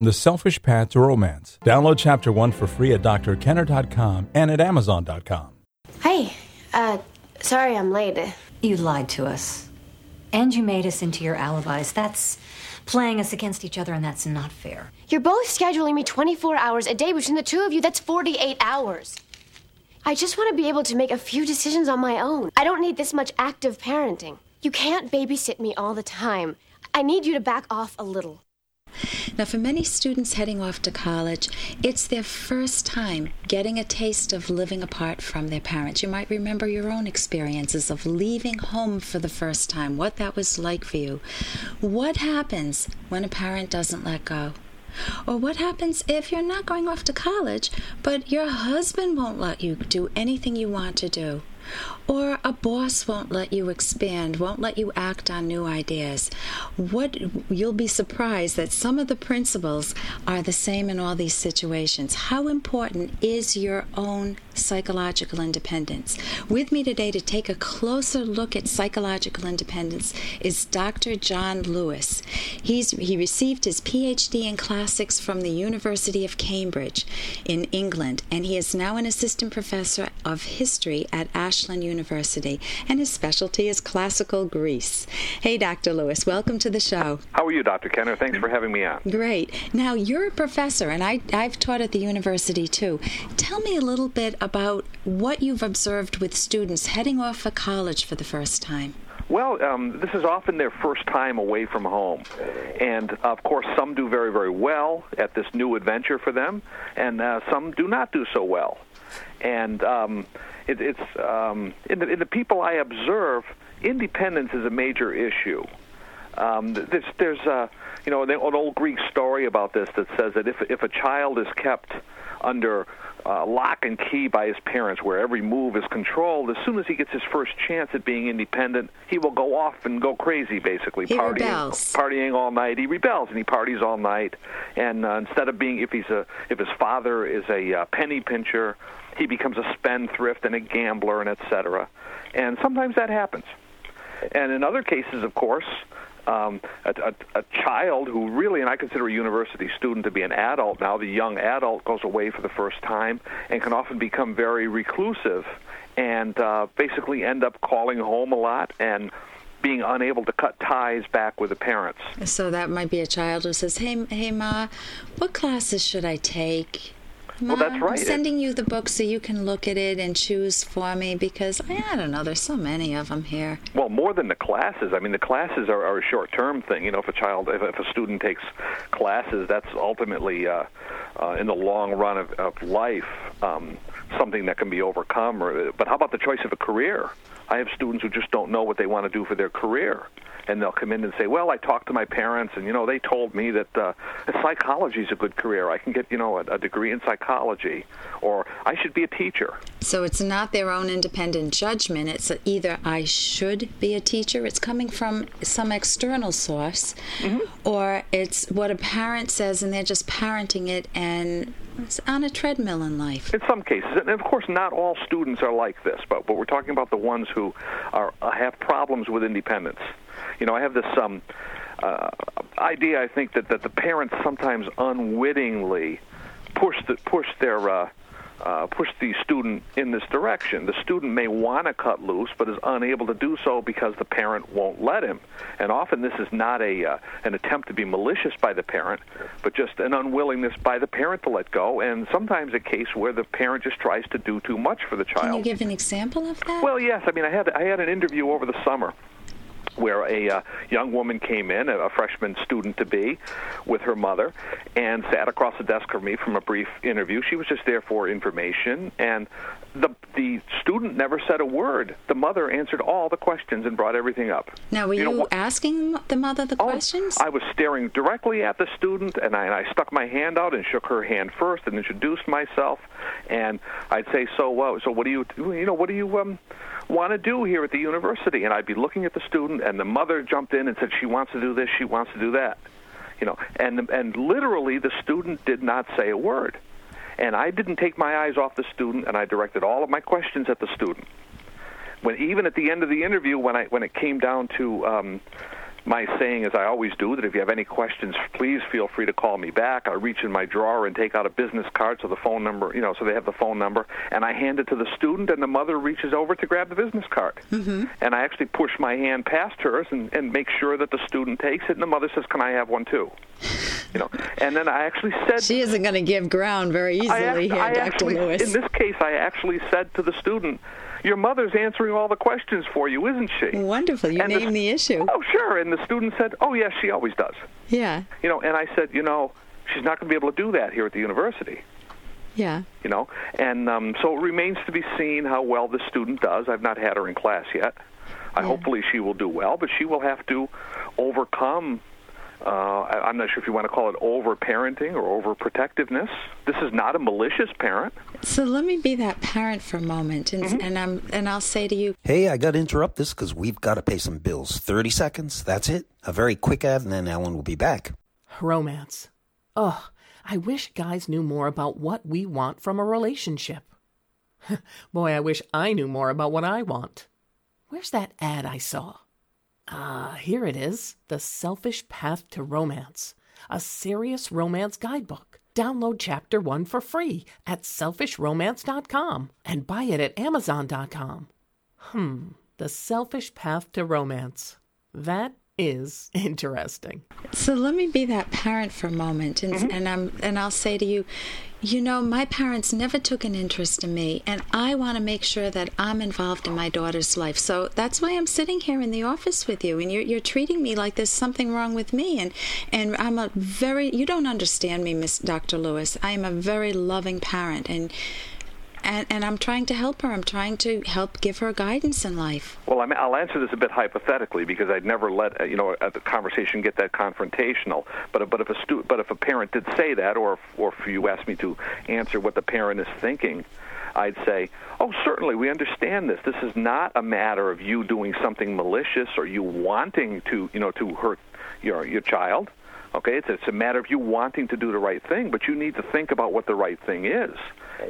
The Selfish Path to Romance. Download Chapter 1 for free at drkenner.com and at amazon.com. Hey, uh, sorry I'm late. You lied to us. And you made us into your alibis. That's playing us against each other, and that's not fair. You're both scheduling me 24 hours a day between the two of you. That's 48 hours. I just want to be able to make a few decisions on my own. I don't need this much active parenting. You can't babysit me all the time. I need you to back off a little. Now, for many students heading off to college, it's their first time getting a taste of living apart from their parents. You might remember your own experiences of leaving home for the first time, what that was like for you. What happens when a parent doesn't let go? Or what happens if you're not going off to college, but your husband won't let you do anything you want to do? Or a boss won't let you expand, won't let you act on new ideas. What you'll be surprised that some of the principles are the same in all these situations. How important is your own psychological independence? With me today to take a closer look at psychological independence is Dr. John Lewis. He's he received his PhD in classics from the University of Cambridge in England and he is now an assistant professor of history at Ashland University and his specialty is classical Greece. Hey, Dr. Lewis, welcome to the show. How are you, Dr. Kenner? Thanks for having me on. Great. Now, you're a professor, and I, I've taught at the university too. Tell me a little bit about what you've observed with students heading off for college for the first time. Well, um, this is often their first time away from home. And of course, some do very, very well at this new adventure for them, and uh, some do not do so well. And um, it, it's um, in, the, in the people I observe, independence is a major issue. Um, there's, there's a, you know, an old Greek story about this that says that if if a child is kept under uh, lock and key by his parents, where every move is controlled. As soon as he gets his first chance at being independent, he will go off and go crazy, basically he partying, rebels. partying all night. He rebels and he parties all night. And uh, instead of being, if he's a, if his father is a uh, penny pincher, he becomes a spendthrift and a gambler and etc. And sometimes that happens. And in other cases, of course, um, a, a, a child who really, and I consider a university student to be an adult now, the young adult goes away for the first time and can often become very reclusive and uh, basically end up calling home a lot and being unable to cut ties back with the parents. So that might be a child who says, "Hey, hey, ma, what classes should I take?" Well, that's right. I'm sending you the book so you can look at it and choose for me because I don't know. There's so many of them here. Well, more than the classes. I mean, the classes are, are a short-term thing. You know, if a child, if, if a student takes classes, that's ultimately uh, uh, in the long run of, of life um, something that can be overcome. Or, but how about the choice of a career? I have students who just don't know what they want to do for their career and they'll come in and say, "Well, I talked to my parents, and you know, they told me that uh, psychology is a good career. I can get you know a, a degree in psychology, or I should be a teacher." So it's not their own independent judgment. It's either I should be a teacher. It's coming from some external source, mm-hmm. or it's what a parent says, and they're just parenting it and on a treadmill in life. In some cases, and of course, not all students are like this, but but we're talking about the ones who are have problems with independence. You know, I have this um, uh, idea. I think that that the parents sometimes unwittingly push the, push their uh, uh, push the student in this direction. The student may want to cut loose, but is unable to do so because the parent won't let him. And often this is not a uh, an attempt to be malicious by the parent, but just an unwillingness by the parent to let go. And sometimes a case where the parent just tries to do too much for the child. Can you give an example of that? Well, yes. I mean, I had I had an interview over the summer where a uh, young woman came in, a, freshman student to be, with her mother, and sat across the desk from me from a brief interview. She was just there for information, and the the student never said a word. The mother answered all the questions and brought everything up. Now, were you, you know, asking the mother the oh, questions? I was staring directly at the student, and I, and I stuck my hand out and shook her hand first, and introduced myself. And I'd say, "So, uh, so what do you, you know, what do you um, want to do here at the university?" And I'd be looking at the student, and the mother jumped in and said, "She wants to do this. She wants to do that." You know, and and literally, the student did not say a word. And I didn't take my eyes off the student, and I directed all of my questions at the student. When even at the end of the interview, when I when it came down to um, my saying, as I always do, that if you have any questions, please feel free to call me back. I reach in my drawer and take out a business card, so the phone number, you know, so they have the phone number, and I hand it to the student, and the mother reaches over to grab the business card, mm-hmm. and I actually push my hand past hers and, and make sure that the student takes it, and the mother says, "Can I have one too?" You know, and then I actually said she isn't going to give ground very easily I, here, I Dr. Actually, Lewis. In this case, I actually said to the student, your mother's answering all the questions for you, isn't she? Wonderful. You and named the, the, issue. Oh, sure. And the student said, oh, yes, she always does. Yeah. You know, and I said, you know, she's not going to be able to do that here at the university. Yeah. You know, and um, so it remains to be seen how well the student does. I've not had her in class yet. I Yeah. hopefully she will do well, but she will have to overcome. Uh, I- I'm not sure if you want to call it over parenting or overprotectiveness. This is not a malicious parent. So let me be that parent for a moment, and Mm-hmm. and I'm and I'll say to you, Hey, I got to interrupt this because we've got to pay some bills. 30 seconds, that's it. A very quick ad, and then Ellen will be back. Romance. Ugh, I wish guys knew more about what we want from a relationship. Boy, I wish I knew more about what I want. Where's that ad I saw? Ah, here it is The Selfish Path to Romance, a serious romance guidebook. Download chapter one for free at selfishromance.com and buy it at amazon.com. Hmm, The Selfish Path to Romance. That is interesting. so let me be that parent for a moment, and Mm-hmm. and I'm and I'll say to you, you know, my parents never took an interest in me, and I want to make sure that I'm involved in my daughter's life. So that's why I'm sitting here in the office with you, and you're you're treating me like there's something wrong with me, and and I'm a very you don't understand me, Miss Dr. Lewis. I am a very loving parent, and. And, and I'm trying to help her. I'm trying to help give her guidance in life. Well, I mean, I'll answer this a bit hypothetically because I'd never let uh, you know a, the conversation get that confrontational. But but if a stu- but if a parent did say that, or if, or if you asked me to answer what the parent is thinking, I'd say, oh, certainly we understand this. This is not a matter of you doing something malicious or you wanting to you know to hurt your your child. Okay, it's it's a matter of you wanting to do the right thing, but you need to think about what the right thing is.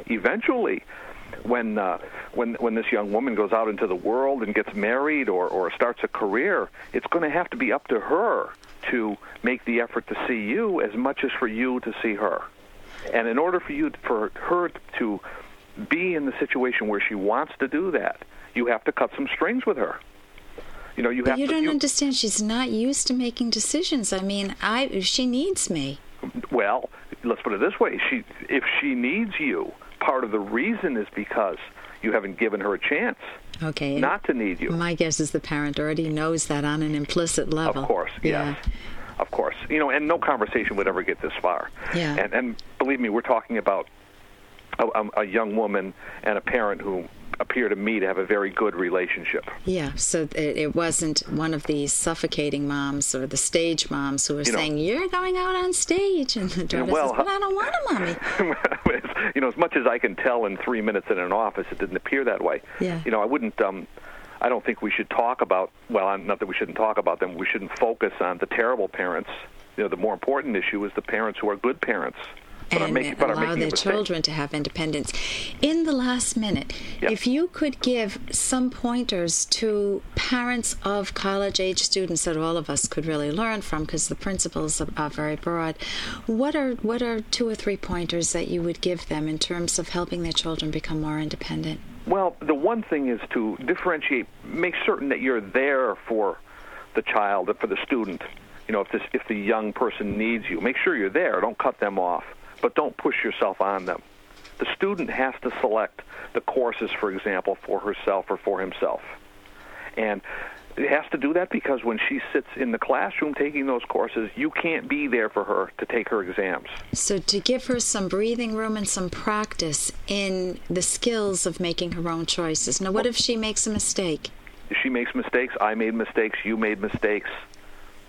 Eventually, when uh, when when this young woman goes out into the world and gets married or or starts a career, it's going to have to be up to her to make the effort to see you as much as for you to see her. And in order for you for her to be in the situation where she wants to do that, you have to cut some strings with her. You know, you But have you to. don't you- understand. She's not used to making decisions. I mean, I she needs me. Well, let's put it this way: she, if she needs you, part of the reason is because you haven't given her a chance Okay. not to need you. My guess is the parent already knows that on an implicit level. Of course, Yeah. yes. Of course. You know, and no conversation would ever get this far. Yeah. And, and believe me, we're talking about a, a, a young woman and a parent who appear to me to have a very good relationship. Yeah. So it, it wasn't one of these suffocating moms or the stage moms who are You know- saying, "You're going out on stage," and the daughter well, says, "But I don't want to, mommy." you know, as much as I can tell in three minutes in an office, it didn't appear that way. Yeah. You know, I wouldn't. Um, I don't think we should talk about. Well, not that we shouldn't talk about them. We shouldn't focus on the terrible parents. You know, the more important issue is the parents who are good parents, but and making, allow their children to have independence. In the last minute, Yeah. if you could give some pointers to parents of college age students that all of us could really learn from, because the principles are, are very broad, what are what are two or three pointers that you would give them in terms of helping their children become more independent? Well, the one thing is to differentiate, make certain that you're there for the child, for the student. You know, if this, if the young person needs you, make sure you're there. Don't cut them off, but don't push yourself on them. The student has to select the courses, for example, for herself or for himself, and it has to do that because when she sits in the classroom taking those courses, you can't be there for her to take her exams. So to give her some breathing room and some practice in the skills of making her own choices. Now, what if she makes a mistake? she makes mistakes. I made mistakes. You made mistakes.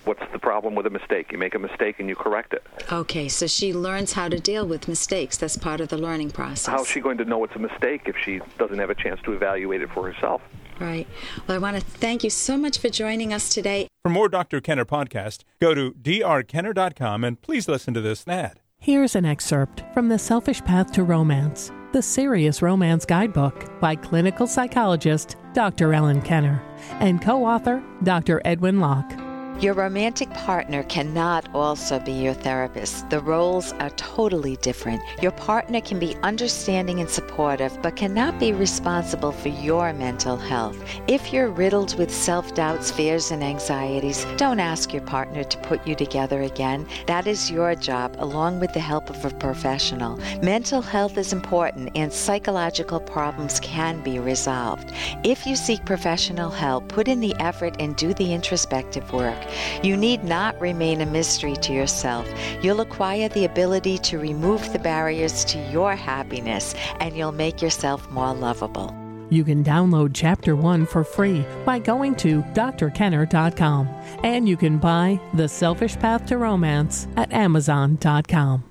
What's the problem with a mistake? You make a mistake and you correct it. Okay, so she learns how to deal with mistakes. That's part of the learning process. How is she going to know it's a mistake if she doesn't have a chance to evaluate it for herself? Right. Well, I want to thank you so much for joining us today. For more Dr. Kenner podcast, go to drkenner.com and please listen to this ad. Here's an excerpt from The Selfish Path to Romance, the Serious Romance Guidebook by clinical psychologist Dr. Ellen Kenner and co author Dr. Edwin Locke. Your romantic partner cannot also be your therapist. The roles are totally different. Your partner can be understanding and supportive, but cannot be responsible for your mental health. If you're riddled with self doubts, fears, and anxieties, don't ask your partner to put you together again. That is your job, along with the help of a professional. Mental health is important, and psychological problems can be resolved. If you seek professional help, put in the effort and do the introspective work. You need not remain a mystery to yourself. You'll acquire the ability to remove the barriers to your happiness and you'll make yourself more lovable. You can download Chapter 1 for free by going to drkenner.com. And you can buy The Selfish Path to Romance at amazon.com.